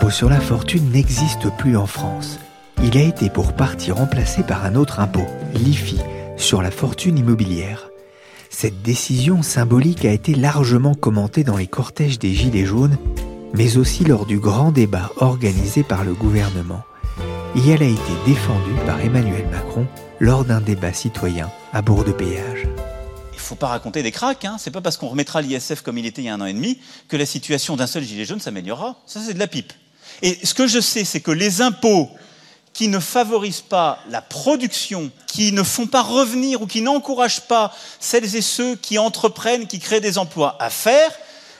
L'impôt sur la fortune n'existe plus en France. Il a été pour partie remplacé par un autre impôt, l'IFI, sur la fortune immobilière. Cette décision symbolique a été largement commentée dans les cortèges des Gilets jaunes, mais aussi lors du grand débat organisé par le gouvernement. Et elle a été défendue par Emmanuel Macron lors d'un débat citoyen à Bourg-de-Péage. Il faut pas raconter des cracks, hein. c'est pas parce qu'on remettra l'ISF comme il était il y a un an et demi que la situation d'un seul gilet jaune s'améliorera. Ça, c'est de la pipe. Et ce que je sais, c'est que les impôts qui ne favorisent pas la production, qui ne font pas revenir ou qui n'encouragent pas celles et ceux qui entreprennent, qui créent des emplois à faire,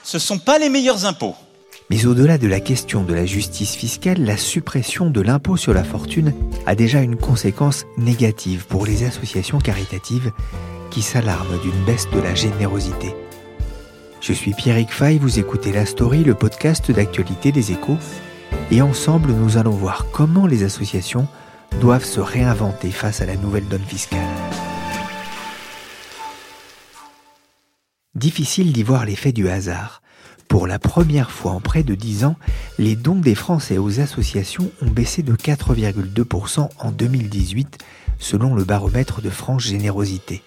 ce ne sont pas les meilleurs impôts. Mais au-delà de la question de la justice fiscale, la suppression de l'impôt sur la fortune a déjà une conséquence négative pour les associations caritatives qui s'alarment d'une baisse de la générosité. Je suis Pierrick Fay, vous écoutez La Story, le podcast d'actualité des échos, et ensemble nous allons voir comment les associations doivent se réinventer face à la nouvelle donne fiscale. Difficile d'y voir l'effet du hasard. Pour la première fois en près de 10 ans, les dons des Français aux associations ont baissé de 4,2% en 2018, selon le baromètre de France Générosité.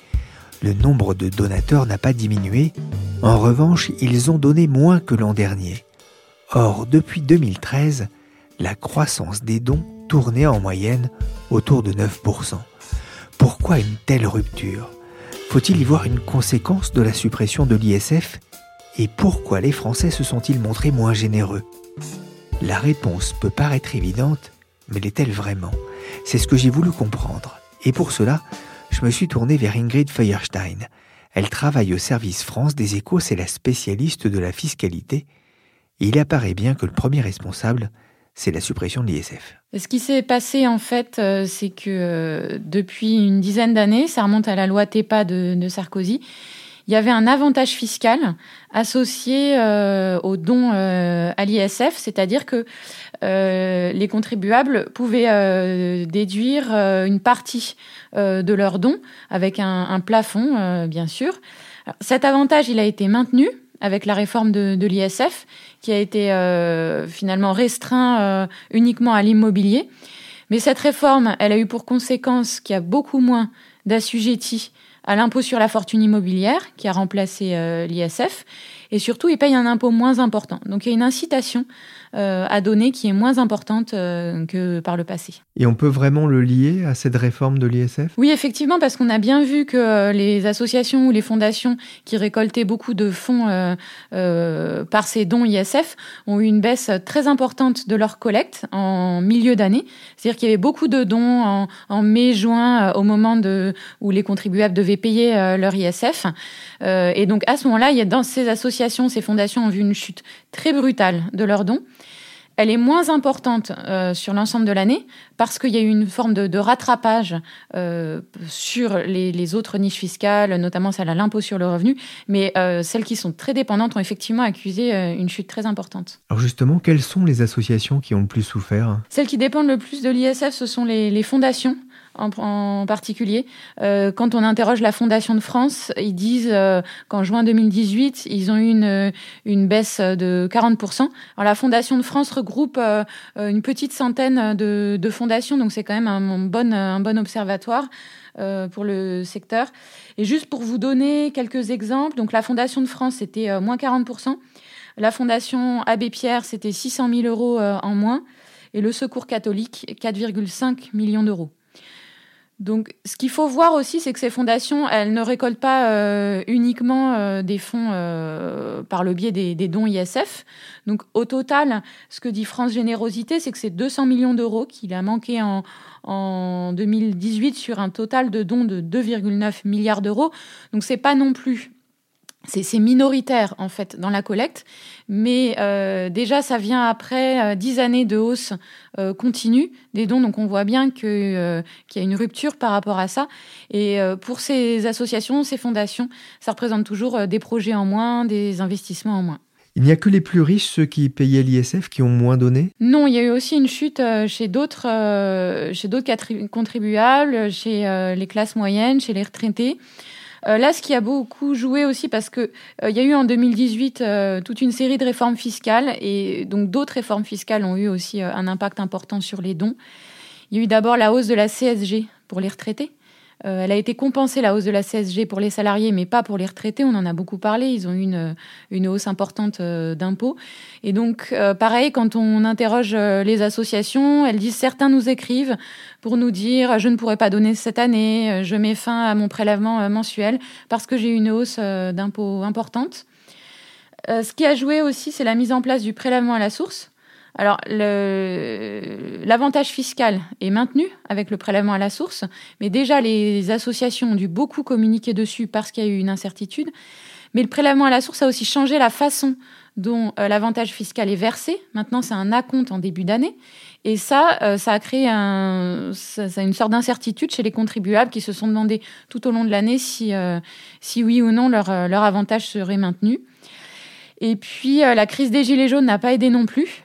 Le nombre de donateurs n'a pas diminué, en revanche, ils ont donné moins que l'an dernier. Or, depuis 2013, la croissance des dons tournait en moyenne autour de 9%. Pourquoi une telle rupture? Faut-il y voir une conséquence de la suppression de l'ISF Et pourquoi les Français se sont-ils montrés moins généreux? La réponse peut paraître évidente, mais l'est-elle vraiment? C'est ce que j'ai voulu comprendre. Et pour cela, je me suis tourné vers Ingrid Feuerstein. Elle travaille au service France des échos, c'est la spécialiste de la fiscalité. Il apparaît bien que le premier responsable, c'est la suppression de l'ISF. Ce qui s'est passé en fait, euh, c'est que euh, depuis une dizaine d'années, ça remonte à la loi TEPA de, Sarkozy, il y avait un avantage fiscal associé euh, aux dons à l'ISF, c'est-à-dire que les contribuables pouvaient déduire une partie de leurs dons avec un, plafond, bien sûr. Cet avantage, il a été maintenu avec la réforme de, l'ISF, qui a été euh, finalement restreint euh, uniquement à l'immobilier. Mais cette réforme, elle a eu pour conséquence qu'il y a beaucoup moins d'assujettis à l'impôt sur la fortune immobilière, qui a remplacé euh, l'ISF, et surtout, ils payent un impôt moins important. Donc il y a une incitation euh, à donner qui est moins importante euh, que par le passé. Et on peut vraiment le lier à cette réforme de l'ISF? Oui, effectivement, parce qu'on a bien vu que euh, les associations ou les fondations qui récoltaient beaucoup de fonds euh, par ces dons ISF ont eu une baisse très importante de leur collecte en milieu d'année. C'est-à-dire qu'il y avait beaucoup de dons en, en mai-juin, au moment de, où les contribuables devaient payer leur ISF. et donc à ce moment-là, il y a dans ces associations, ces fondations ont vu une chute très brutale de leurs dons. Elle est moins importante euh, sur l'ensemble de l'année parce qu'il y a eu une forme de, de rattrapage euh, sur les, les, autres niches fiscales, notamment celle à l'impôt sur le revenu, mais euh, celles qui sont très dépendantes ont effectivement accusé une chute très importante. Alors justement, quelles sont les associations qui ont le plus souffert? Celles qui dépendent le plus de l'ISF, ce sont les, les fondations en, en particulier. Euh, quand on interroge la Fondation de France, ils disent euh, qu'en juin 2018, ils ont eu une, une baisse de 40%. Alors, la Fondation de France regroupe euh, une petite centaine de, de fondations, donc c'est quand même un, un, bon, un bon observatoire. Euh, pour le secteur. Et juste pour vous donner quelques exemples, donc la Fondation de France, c'était euh, moins 40%. La Fondation Abbé Pierre, c'était 600 000 euros en moins. Et le Secours catholique, 4,5 millions d'euros. Donc, ce qu'il faut voir aussi, c'est que ces fondations, elles ne récoltent pas euh, uniquement euh, des fonds euh, par le biais des, dons ISF. Donc, au total, ce que dit France Générosité, c'est que c'est 200 millions d'euros qu'il a manqué en, en 2018 sur un total de dons de 2,9 milliards d'euros. Donc, c'est pas non plus c'est minoritaire en fait dans la collecte, mais euh, déjà ça vient après euh, dix années de hausse euh, continue des dons, donc on voit bien qu'il y a une rupture par rapport à ça. Et pour ces associations, ces fondations, ça représente toujours des projets en moins, des investissements en moins. Il n'y a que les plus riches, ceux qui payaient l'ISF, qui ont moins donné? Non, il y a eu aussi une chute chez d'autres chez d'autres contribuables, chez les classes moyennes, chez les retraités. Euh, là, ce qui a beaucoup joué aussi, parce que euh, il y a eu en 2018 euh, toute une série de réformes fiscales, et donc d'autres réformes fiscales ont eu aussi un impact important sur les dons. Il y a eu d'abord la hausse de la CSG pour les retraités. Euh, elle a été compensée, la hausse de la CSG pour les salariés, mais pas pour les retraités. On en a beaucoup parlé. Ils ont eu une, hausse importante euh, d'impôts. Et donc, euh, pareil, quand on interroge les associations, elles disent certains nous écrivent pour nous dire je ne pourrai pas donner cette année, je mets fin à mon prélèvement mensuel parce que j'ai eu une hausse d'impôts importante. ce qui a joué aussi, c'est la mise en place du prélèvement à la source. Alors, l'avantage fiscal est maintenu avec le prélèvement à la source, mais déjà les associations ont dû beaucoup communiquer dessus parce qu'il y a eu une incertitude. Mais le prélèvement à la source a aussi changé la façon dont euh, l'avantage fiscal est versé. Maintenant, c'est un acompte en début d'année. Et ça, euh, ça a créé un, ça, une sorte d'incertitude chez les contribuables qui se sont demandé tout au long de l'année si, euh, si oui ou non leur, leur avantage serait maintenu. Et puis, la crise des Gilets jaunes n'a pas aidé non plus.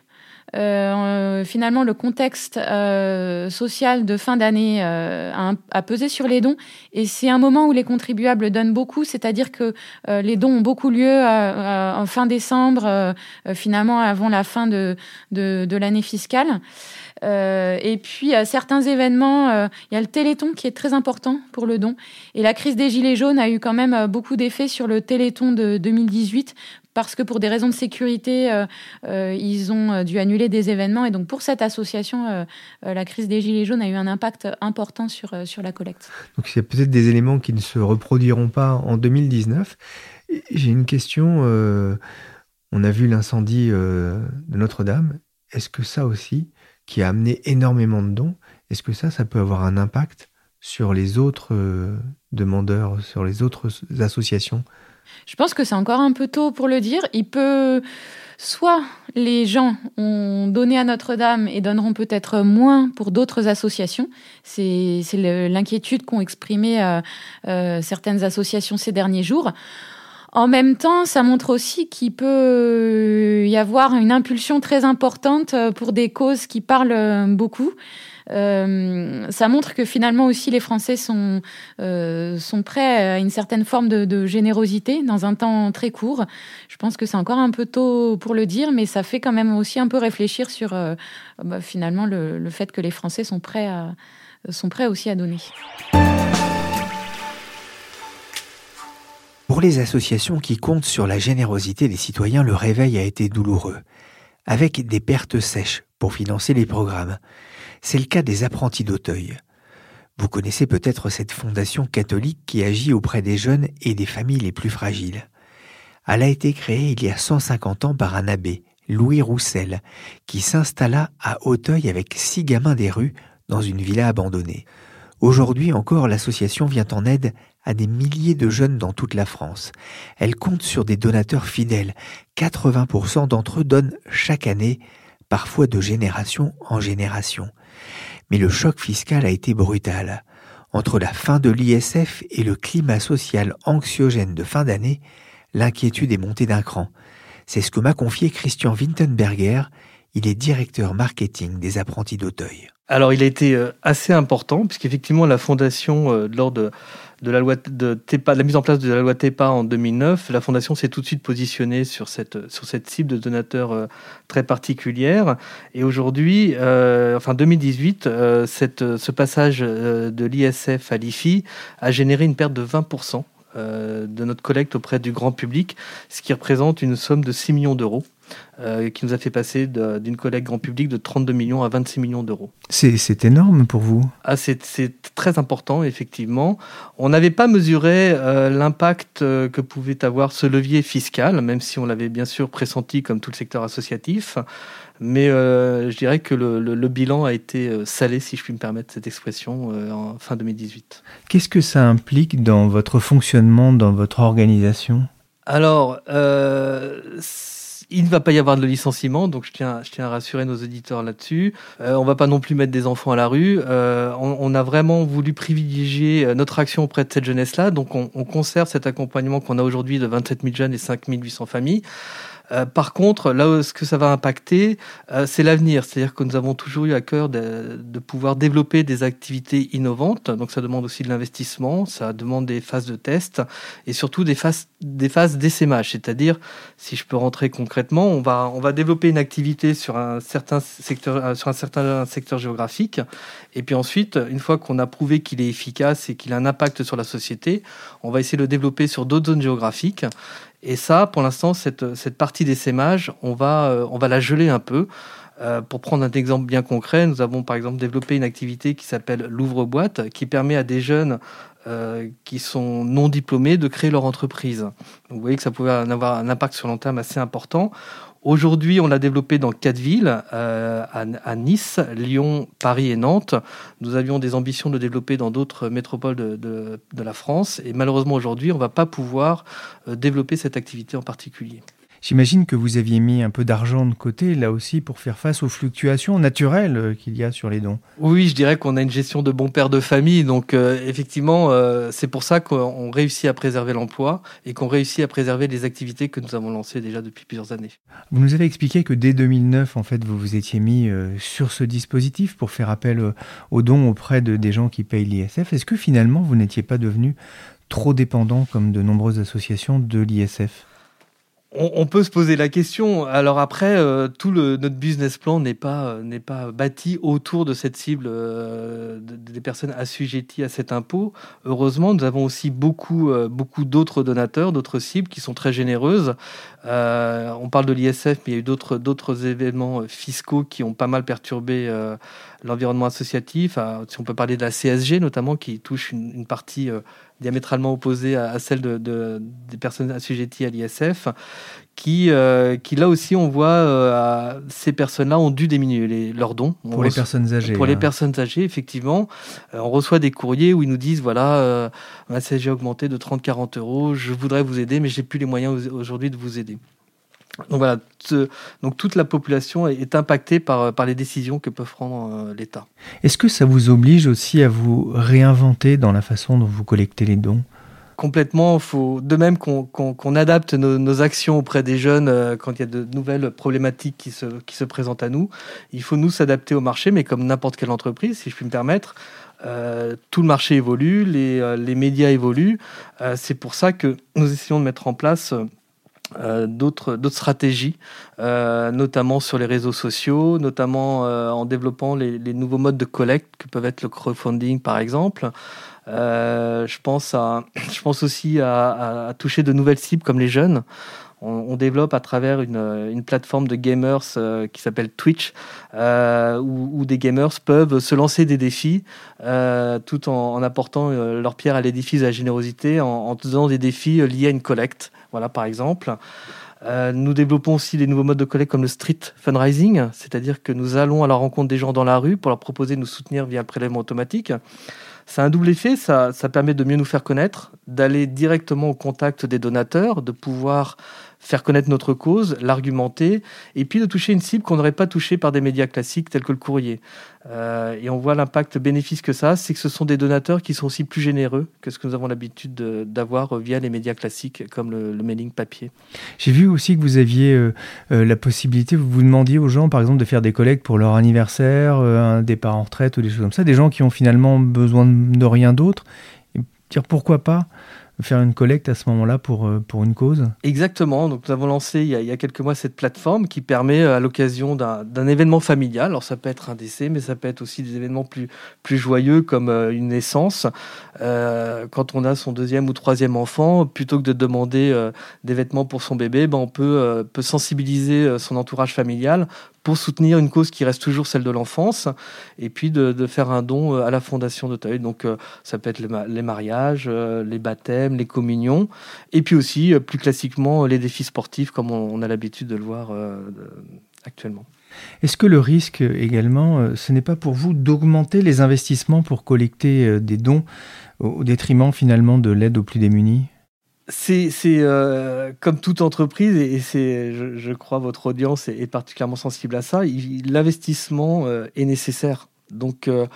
Euh, finalement, le contexte euh, social de fin d'année euh, a, pesé sur les dons. Et c'est un moment où les contribuables donnent beaucoup, c'est-à-dire que les dons ont beaucoup lieu en fin décembre, finalement avant la fin de, de, de l'année fiscale. et puis, certains événements, il y a le Téléthon qui est très important pour le don. Et la crise des Gilets jaunes a eu quand même beaucoup d'effets sur le Téléthon de 2018 parce que pour des raisons de sécurité, euh, euh, ils ont euh, dû annuler des événements. Et donc pour cette association, la crise des Gilets jaunes a eu un impact important sur, sur la collecte. Donc a peut-être des éléments qui ne se reproduiront pas en 2019. J'ai une question. on a vu l'incendie de Notre-Dame. Est-ce que ça aussi, qui a amené énormément de dons, est-ce que ça, ça peut avoir un impact sur les autres demandeurs, sur les autres associations? Je pense que c'est encore un peu tôt pour le dire. Il peut. Soit les gens ont donné à Notre-Dame et donneront peut-être moins pour d'autres associations. C'est l'inquiétude qu'ont exprimé euh, euh, certaines associations ces derniers jours. En même temps, ça montre aussi qu'il peut y avoir une impulsion très importante pour des causes qui parlent beaucoup. Euh, ça montre que finalement aussi les Français sont, euh, sont prêts à une certaine forme de, générosité dans un temps très court. Je pense que c'est encore un peu tôt pour le dire, mais ça fait quand même aussi un peu réfléchir sur euh, bah, finalement le, le, fait que les Français sont prêts, à, sont prêts aussi à donner. Pour les associations qui comptent sur la générosité des citoyens, le réveil a été douloureux, avec des pertes sèches pour financer les programmes. C'est le cas des apprentis d'Auteuil. Vous connaissez peut-être cette fondation catholique qui agit auprès des jeunes et des familles les plus fragiles. Elle a été créée il y a 150 ans par un abbé, Louis Roussel, qui s'installa à Auteuil avec six gamins des rues dans une villa abandonnée. Aujourd'hui encore, l'association vient en aide à des milliers de jeunes dans toute la France. Elle compte sur des donateurs fidèles. 80% d'entre eux donnent chaque année, parfois de génération en génération. Mais le choc fiscal a été brutal. Entre la fin de l'ISF et le climat social anxiogène de fin d'année, l'inquiétude est montée d'un cran. C'est ce que m'a confié Christian Wintenberger, il est directeur marketing des apprentis d'Auteuil. Alors il a été euh, assez important, puisqu'effectivement la fondation, euh, lors de la loi TEPA, la mise en place de la loi TEPA en 2009, la fondation s'est tout de suite positionnée sur cette sur cette cible de donateurs euh, très particulière. Et aujourd'hui, euh, enfin 2018, euh, cette, ce passage de l'ISF à l'IFI a généré une perte de 20 de notre collecte auprès du grand public, ce qui représente une somme de 6 millions d'euros. Euh, qui nous a fait passer d'une collecte grand public de 32 millions à 26 millions d'euros. C'est énorme pour vous ah, C'est très important, effectivement. On n'avait pas mesuré euh, l'impact euh, que pouvait avoir ce levier fiscal, même si on l'avait bien sûr pressenti comme tout le secteur associatif. Mais je dirais que le, le, bilan a été salé, si je puis me permettre cette expression, en fin 2018. Qu'est-ce que ça implique dans votre fonctionnement, dans votre organisation? Alors, il ne va pas y avoir de licenciement, donc je tiens, à rassurer nos auditeurs là-dessus. Euh, on va pas non plus mettre des enfants à la rue. Euh, on, a vraiment voulu privilégier euh, notre action auprès de cette jeunesse-là, donc on, on conserve cet accompagnement qu'on a aujourd'hui de 27 000 jeunes et 5 800 familles. Euh, par contre, là où ce que ça va impacter, euh, c'est l'avenir. C'est-à-dire que nous avons toujours eu à cœur de, de, pouvoir développer des activités innovantes. Donc ça demande aussi de l'investissement, ça demande des phases de test et surtout des phases des phases. C'est-à-dire, si je peux rentrer concrètement, on va on va développer une activité sur un certain secteur euh, sur un certain secteur géographique et puis ensuite, une fois qu'on a prouvé qu'il est efficace et qu'il a un impact sur la société, on va essayer de le développer sur d'autres zones géographiques. Et ça, pour l'instant, cette, cette partie d'essaimage, on va, euh, on va la geler un peu. Euh, pour prendre un exemple bien concret, nous avons par exemple développé une activité qui s'appelle l'ouvre-boîte, qui permet à des jeunes euh, qui sont non diplômés de créer leur entreprise. Vous voyez que ça pouvait avoir un impact sur long terme assez important. Aujourd'hui, on l'a développé dans quatre villes, euh, à, Nice, Lyon, Paris et Nantes. Nous avions des ambitions de développer dans d'autres métropoles de, de, la France. Et malheureusement, aujourd'hui, on ne va pas pouvoir euh, développer cette activité en particulier. J'imagine que vous aviez mis un peu d'argent de côté, là aussi, pour faire face aux fluctuations naturelles euh, qu'il y a sur les dons. Oui, je dirais qu'on a une gestion de bon père de famille. Donc, euh, effectivement, euh, c'est pour ça qu'on réussit à préserver l'emploi et qu'on réussit à préserver les activités que nous avons lancées déjà depuis plusieurs années. Vous nous avez expliqué que dès 2009, en fait, vous vous étiez mis sur ce dispositif pour faire appel aux dons auprès de, des gens qui payent l'ISF. Est-ce que finalement, vous n'étiez pas devenu trop dépendant, comme de nombreuses associations, de l'ISF on, peut se poser la question. Alors après, euh, tout le, notre business plan n'est pas euh, pas bâti autour de cette cible euh, des personnes assujetties à cet impôt. Heureusement, nous avons aussi beaucoup beaucoup d'autres donateurs, d'autres cibles qui sont très généreuses. On parle de l'ISF, mais il y a eu d'autres événements fiscaux qui ont pas mal perturbé l'environnement associatif. si on peut parler de la CSG notamment, qui touche une, partie diamétralement opposée à, celle de, des personnes assujetties à l'ISF, qui, euh, qui là aussi on voit euh, ces personnes-là ont dû diminuer les, leurs dons. pour les personnes âgées. Pour les hein. personnes âgées, effectivement, euh, on reçoit des courriers où ils nous disent voilà, ma CSG a augmenté de 30-40 euros, je voudrais vous aider, mais j'ai plus les moyens aujourd'hui de vous aider. Donc voilà, donc toute la population est impactée par, par les décisions que peut prendre l'État. Est-ce que ça vous oblige aussi à vous réinventer dans la façon dont vous collectez les dons? Complètement, faut de même qu'on adapte nos, actions auprès des jeunes euh, quand il y a de nouvelles problématiques qui se, qui se présentent à nous. Il faut nous s'adapter au marché, mais comme n'importe quelle entreprise, si je puis me permettre, euh, tout le marché évolue, les, les médias évoluent. C'est pour ça que nous essayons de mettre en place euh, d'autres stratégies, euh, notamment sur les réseaux sociaux, notamment euh, en développant les, nouveaux modes de collecte que peuvent être le crowdfunding par exemple. Je pense à, je pense aussi à, toucher de nouvelles cibles comme les jeunes. On, développe à travers une, plateforme de gamers qui s'appelle Twitch, où, où, des gamers peuvent se lancer des défis tout en, apportant leur pierre à l'édifice de la générosité, en, faisant des défis liés à une collecte. Voilà, par exemple. Euh, nous développons aussi des nouveaux modes de collecte comme le street fundraising, c'est-à-dire que nous allons à la rencontre des gens dans la rue pour leur proposer de nous soutenir via le prélèvement automatique. Ça a un double effet, ça, ça permet de mieux nous faire connaître, d'aller directement au contact des donateurs, de pouvoir faire connaître notre cause, l'argumenter, et puis de toucher une cible qu'on n'aurait pas touchée par des médias classiques tels que le courrier. Euh, et on voit l'impact bénéfice que ça, c'est que ce sont des donateurs qui sont aussi plus généreux que ce que nous avons l'habitude d'avoir via les médias classiques comme le, mailing papier. J'ai vu aussi que vous aviez euh, euh, la possibilité, vous vous demandiez aux gens par exemple de faire des collectes pour leur anniversaire, un départ en retraite ou des choses comme ça, des gens qui ont finalement besoin de rien d'autre, dire pourquoi pas faire une collecte à ce moment-là pour, euh, pour une cause. Exactement. Donc, nous avons lancé il y, a, il y a quelques mois cette plateforme qui permet, à l'occasion d'un événement familial, alors ça peut être un décès, mais ça peut être aussi des événements plus, plus joyeux comme une naissance, euh, quand on a son deuxième ou troisième enfant, plutôt que de demander euh, des vêtements pour son bébé, ben on peut, euh, peut sensibiliser son entourage familial pour soutenir une cause qui reste toujours celle de l'enfance, et puis de, de, faire un don à la Fondation d'Auteuil. Donc ça peut être les, mariages, les baptêmes, les communions, et puis aussi plus classiquement les défis sportifs comme on a l'habitude de le voir actuellement. Est-ce que le risque également, ce n'est pas pour vous d'augmenter les investissements pour collecter des dons au détriment finalement de l'aide aux plus démunis? C'est euh, comme toute entreprise, et c'est, je, crois, votre audience est, particulièrement sensible à ça. L'investissement euh, est nécessaire. Donc, euh,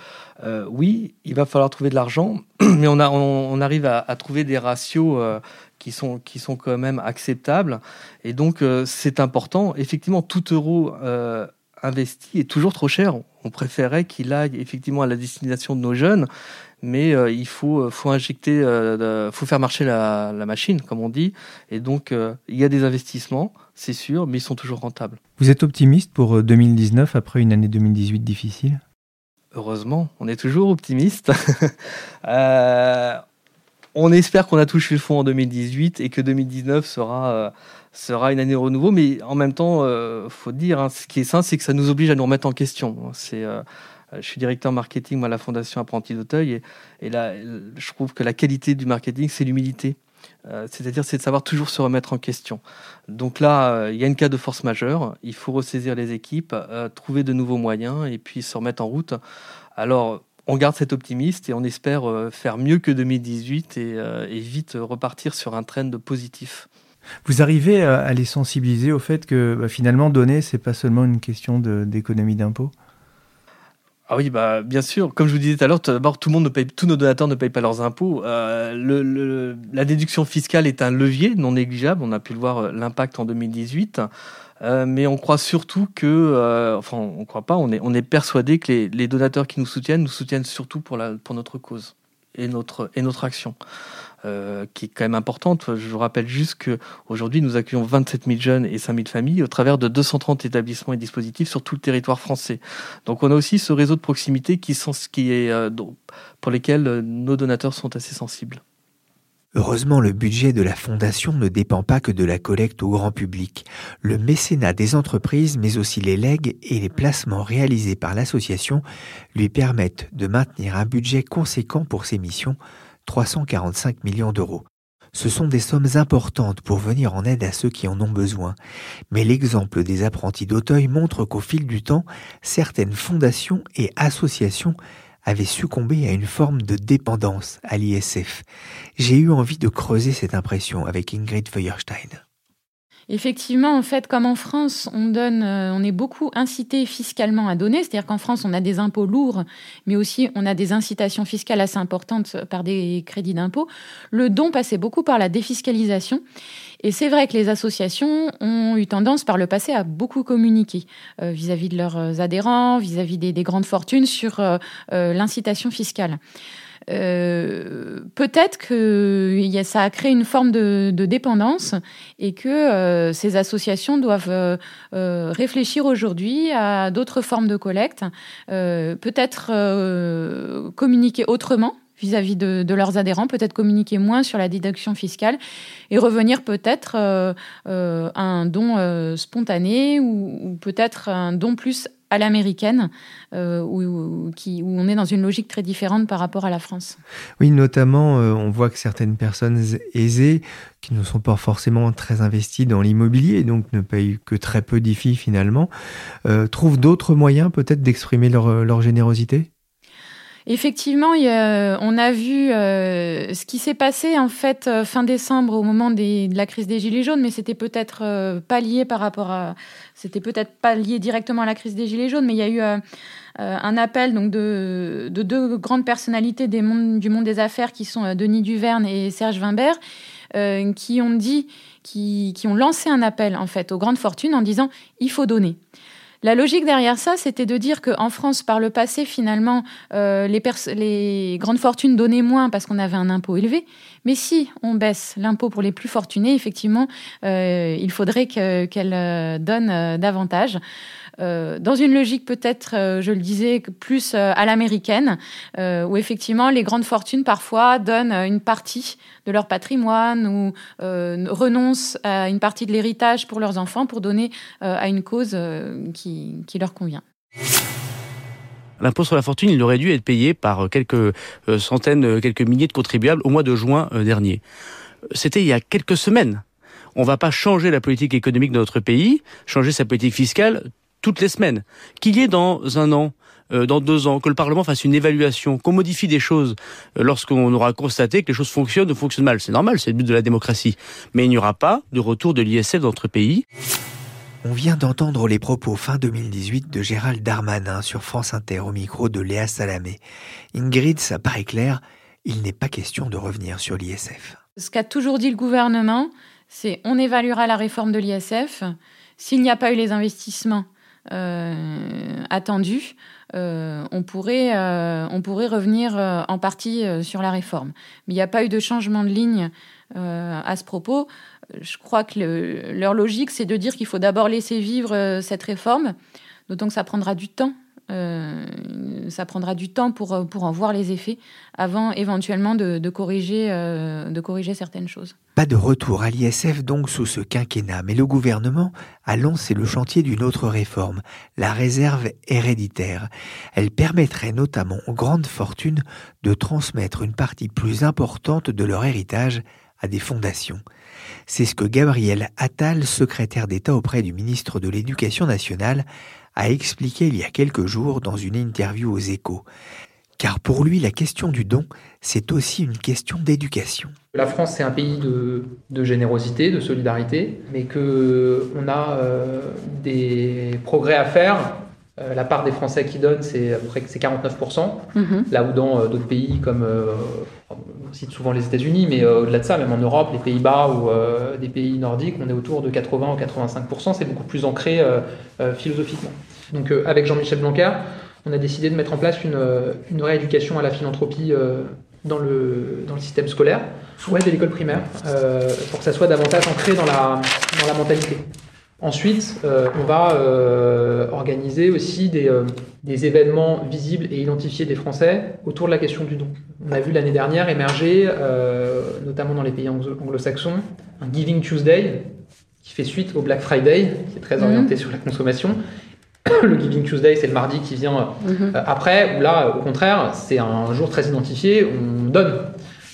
oui, il va falloir trouver de l'argent, mais on, arrive à, à, trouver des ratios qui, sont, qui sont quand même acceptables. Et donc, c'est important. Effectivement, tout euro investi est toujours trop cher. On préférait qu'il aille effectivement à la destination de nos jeunes, mais euh, il faut, euh, faut injecter, euh, faut faire marcher la, machine, comme on dit. Et donc, il y a des investissements, c'est sûr, mais ils sont toujours rentables. Vous êtes optimiste pour 2019 après une année 2018 difficile? Heureusement, on est toujours optimiste. on espère qu'on a touché le fond en 2018 et que 2019 sera sera une année de renouveau, mais en même temps, il faut dire, hein, ce qui est sain, c'est que ça nous oblige à nous remettre en question. C'est euh, je suis directeur marketing à la Fondation Apprenti d'Auteuil et, là, je trouve que la qualité du marketing, c'est l'humilité. Euh, c'est-à-dire, c'est de savoir toujours se remettre en question. Donc là, euh, il y a une cas de force majeure. Il faut ressaisir les équipes, trouver de nouveaux moyens et puis se remettre en route. Alors, on garde cet optimiste et on espère faire mieux que 2018 et, et vite repartir sur un trend positif. Vous arrivez à les sensibiliser au fait que bah, finalement, donner, c'est pas seulement une question d'économie d'impôts? Ah oui, bah, bien sûr. Comme je vous disais tout à l'heure, d'abord, tout le monde ne paye, tous nos donateurs ne payent pas leurs impôts. Euh, la déduction fiscale est un levier non négligeable. On a pu le voir euh, l'impact en 2018. Euh, mais on croit surtout que, enfin, on croit pas, on est, on est persuadé que les, les, donateurs qui nous soutiennent nous soutiennent surtout pour, la, pour notre cause et notre, et notre action. Euh, qui est quand même importante. Je vous rappelle juste qu'aujourd'hui, nous accueillons 27 000 jeunes et 5 000 familles au travers de 230 établissements et dispositifs sur tout le territoire français. Donc on a aussi ce réseau de proximité qui, qui est, euh, pour lesquels euh, nos donateurs sont assez sensibles. Heureusement, le budget de la Fondation ne dépend pas que de la collecte au grand public. Le mécénat des entreprises, mais aussi les legs et les placements réalisés par l'association lui permettent de maintenir un budget conséquent pour ses missions, 345 millions d'euros. Ce sont des sommes importantes pour venir en aide à ceux qui en ont besoin, mais l'exemple des apprentis d'Auteuil montre qu'au fil du temps, certaines fondations et associations avaient succombé à une forme de dépendance à l'ISF. J'ai eu envie de creuser cette impression avec Ingrid Feuerstein. Effectivement, en fait, comme en France, on donne, euh, on est beaucoup incité fiscalement à donner, c'est-à-dire qu'en France, on a des impôts lourds, mais aussi on a des incitations fiscales assez importantes par des crédits d'impôt. Le don passait beaucoup par la défiscalisation. Et c'est vrai que les associations ont eu tendance par le passé à beaucoup communiquer euh, vis-à-vis de leurs adhérents, vis-à-vis des, grandes fortunes sur euh, l'incitation fiscale. Euh, peut-être que ça a créé une forme de, dépendance et que euh, ces associations doivent euh, réfléchir aujourd'hui à d'autres formes de collecte, peut-être communiquer autrement vis-à-vis de, leurs adhérents, peut-être communiquer moins sur la déduction fiscale et revenir peut-être à un don spontané ou peut-être un don plus à l'américaine, euh, où, on est dans une logique très différente par rapport à la France. Oui, notamment, euh, on voit que certaines personnes aisées, qui ne sont pas forcément très investies dans l'immobilier, donc ne payent que très peu d'IFI finalement, euh, trouvent d'autres moyens peut-être d'exprimer leur générosité? Effectivement, on a vu euh, ce qui s'est passé en fait euh, fin décembre au moment de la crise des gilets jaunes, mais c'était peut-être euh, pas lié par rapport à, c'était peut-être pas lié directement à la crise des gilets jaunes, mais il y a eu un appel donc de, deux grandes personnalités du monde des affaires qui sont Denis Duverne et Serge Wimbert, qui ont dit, qui ont lancé un appel en fait aux grandes fortunes en disant il faut donner. La logique derrière ça, c'était de dire qu'en France, par le passé, finalement, euh, les, grandes fortunes donnaient moins parce qu'on avait un impôt élevé. Mais si on baisse l'impôt pour les plus fortunés, effectivement, euh, il faudrait qu'elles euh, donnent davantage. Euh, dans une logique peut-être, euh, je le disais, plus euh, à l'américaine, où effectivement les grandes fortunes parfois donnent une partie de leur patrimoine ou renoncent à une partie de l'héritage pour leurs enfants pour donner à une cause qui, qui leur convient. L'impôt sur la fortune, il aurait dû être payé par quelques centaines, quelques milliers de contribuables au mois de juin dernier. C'était il y a quelques semaines. On ne va pas changer la politique économique de notre pays, changer sa politique fiscale toutes les semaines. Qu'il y ait dans un an, euh, dans deux ans, que le Parlement fasse une évaluation, qu'on modifie des choses euh, lorsqu'on aura constaté que les choses fonctionnent ou fonctionnent mal. C'est normal, c'est le but de la démocratie. Mais il n'y aura pas de retour de l'ISF dans notre pays. On vient d'entendre les propos fin 2018 de Gérald Darmanin sur France Inter au micro de Léa Salamé. Ingrid, ça paraît clair, il n'est pas question de revenir sur l'ISF. Ce qu'a toujours dit le gouvernement, c'est on évaluera la réforme de l'ISF. S'il n'y a pas eu les investissements attendu, euh, on, pourrait, euh, on pourrait revenir en partie sur la réforme. Mais il n'y a pas eu de changement de ligne à ce propos. Je crois que leur logique, c'est de dire qu'il faut d'abord laisser vivre cette réforme, d'autant que ça prendra du temps euh, ça prendra du temps pour, pour en voir les effets avant éventuellement de, corriger, euh, de corriger certaines choses. Pas de retour à l'ISF donc sous ce quinquennat, mais le gouvernement a lancé le chantier d'une autre réforme, la réserve héréditaire. Elle permettrait notamment aux grandes fortunes de transmettre une partie plus importante de leur héritage à des fondations. C'est ce que Gabriel Attal, secrétaire d'État auprès du ministre de l'Éducation nationale, a expliqué il y a quelques jours dans une interview aux échos. Car pour lui, la question du don, c'est aussi une question d'éducation. La France, c'est un pays de, générosité, de solidarité, mais qu'on a euh, des progrès à faire. Euh, la part des Français qui donnent, c'est à peu près 49%, mhm. là où dans euh, d'autres pays comme, on cite souvent les États-Unis, mais au-delà de ça, même en Europe, les Pays-Bas ou des pays nordiques, on est autour de 80 ou 85%, c'est beaucoup plus ancré philosophiquement. Donc euh, avec Jean-Michel Blanquer, on a décidé de mettre en place une, euh, rééducation à la philanthropie euh, dans le, dans le système scolaire, ouais, dès l'école primaire, pour que ça soit davantage ancré dans la, dans la mentalité. Ensuite, on va organiser aussi des, des, événements visibles et identifiés des Français autour de la question du don. On a vu l'année dernière émerger, notamment dans les pays anglo-saxons, un Giving Tuesday qui fait suite au Black Friday, qui est très orienté mhm. sur la consommation, le Giving Tuesday, c'est le mardi qui vient mhm. euh, après, où là, au contraire, c'est un jour très identifié, on donne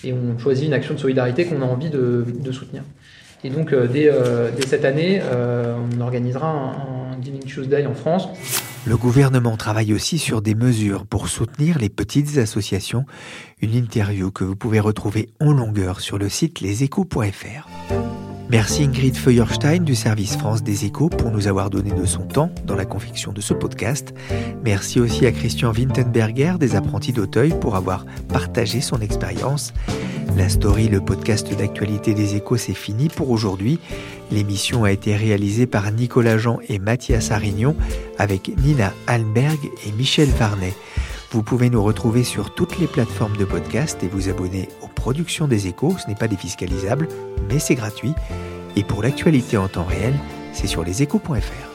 et on choisit une action de solidarité qu'on a envie de, soutenir. Et donc, euh, euh, dès, cette année, on organisera un, Giving Tuesday en France. Le gouvernement travaille aussi sur des mesures pour soutenir les petites associations. Une interview que vous pouvez retrouver en longueur sur le site leséchos.fr. Merci Ingrid Feuerstein du service France des Échos pour nous avoir donné de son temps dans la confection de ce podcast. Merci aussi à Christian Wintenberger des apprentis d'Auteuil pour avoir partagé son expérience. La story, le podcast d'actualité des Échos, c'est fini pour aujourd'hui. L'émission a été réalisée par Nicolas Jean et Mathias Arignon avec Nina Alberg et Michel Varnet. Vous pouvez nous retrouver sur toutes les plateformes de podcast et vous abonner aux productions des échos. Ce n'est pas défiscalisable, mais c'est gratuit. Et pour l'actualité en temps réel, c'est sur leséchos.fr.